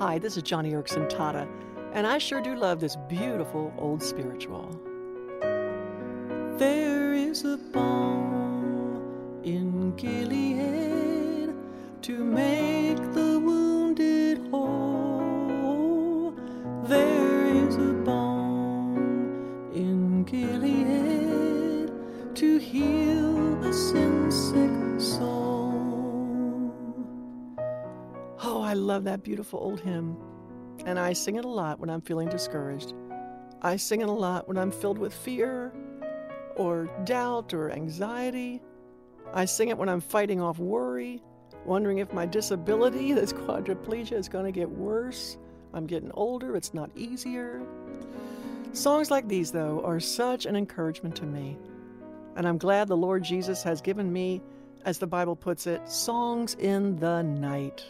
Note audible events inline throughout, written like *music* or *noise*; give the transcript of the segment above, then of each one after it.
Hi, this is Joni Eareckson Tada, and I sure do love this beautiful old spiritual. There is a balm in Gilead to make the wounded whole. There is a balm in Gilead to heal a sin sick soul. I love that beautiful old hymn. And I sing it a lot when I'm feeling discouraged. I sing it a lot when I'm filled with fear or doubt or anxiety. I sing it when I'm fighting off worry, wondering if my disability, *laughs* this quadriplegia, is going to get worse. I'm getting older, it's not easier. Songs like these, though, are such an encouragement to me. And I'm glad the Lord Jesus has given me, as the Bible puts it, songs in the night.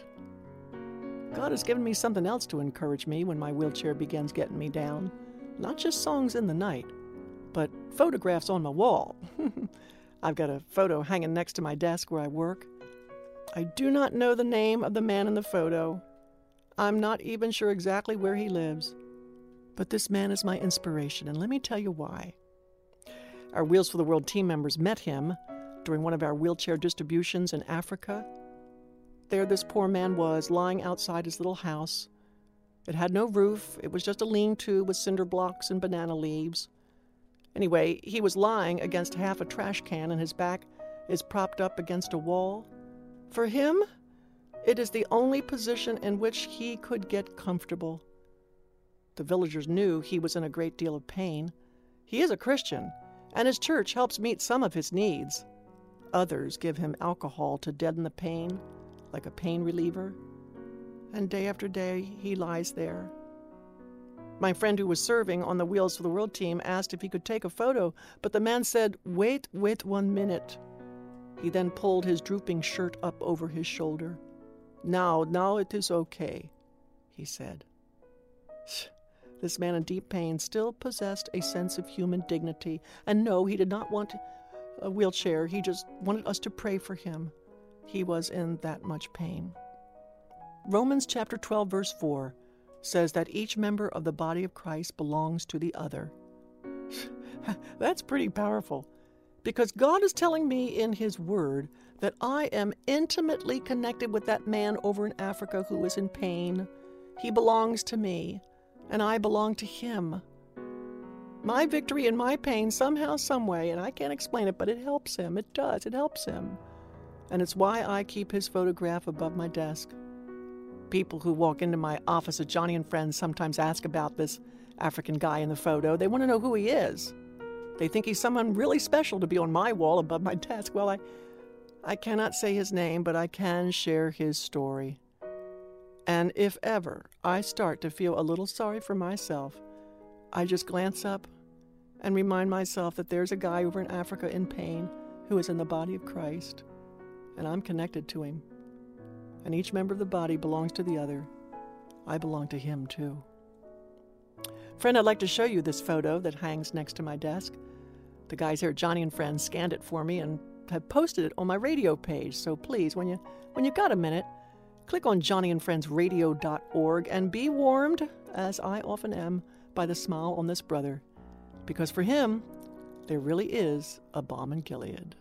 God has given me something else to encourage me when my wheelchair begins getting me down. Not just songs in the night, but photographs on my wall. *laughs* I've got a photo hanging next to my desk where I work. I do not know the name of the man in the photo. I'm not even sure exactly where he lives. But this man is my inspiration, and let me tell you why. Our Wheels for the World team members met him during one of our wheelchair distributions in Africa. There, this poor man was lying outside his little house. It had no roof, it was just a lean to with cinder blocks and banana leaves. Anyway, he was lying against half a trash can, and his back is propped up against a wall. For him, it is the only position in which he could get comfortable. The villagers knew he was in a great deal of pain. He is a Christian, and his church helps meet some of his needs. Others give him alcohol to deaden the pain, like a pain reliever. And day after day, he lies there, my friend who was serving on the Wheels for the World team asked if he could take a photo, but the man said, Wait, wait one minute. He then pulled his drooping shirt up over his shoulder. Now, now it is okay, he said. *sighs* This man in deep pain still possessed a sense of human dignity, and no, he did not want a wheelchair. He just wanted us to pray for him. He was in that much pain. Romans chapter 12, verse 4 says that each member of the body of Christ belongs to the other. *laughs* That's pretty powerful because God is telling me in His Word that I am intimately connected with that man over in Africa who is in pain. He belongs to me, and I belong to him. My victory and my pain, somehow, someway, and I can't explain it, but it helps him. It does. It helps him. And it's why I keep his photograph above my desk. People who walk into my office at Joni and Friends sometimes ask about this African guy in the photo. They want to know who he is. They think he's someone really special to be on my wall above my *laughs* desk. Well, I, I cannot say his name, but I can share his story. And if ever I start to feel a little sorry for myself, I just glance up and remind myself that there's a guy over in Africa in pain who is in the body of Christ, and I'm connected to him and each member of the body belongs to the other. I belong to him too. Friend, I'd like to show you this photo that hangs next to my desk. The guys here at Joni and Friends scanned it for me and have posted it on my radio page. So please, when you when you've got a minute, click on JoniandFriendsRadio.org and be warmed, as I often am, by the smile on this brother. Because for him, there really is a balm in Gilead.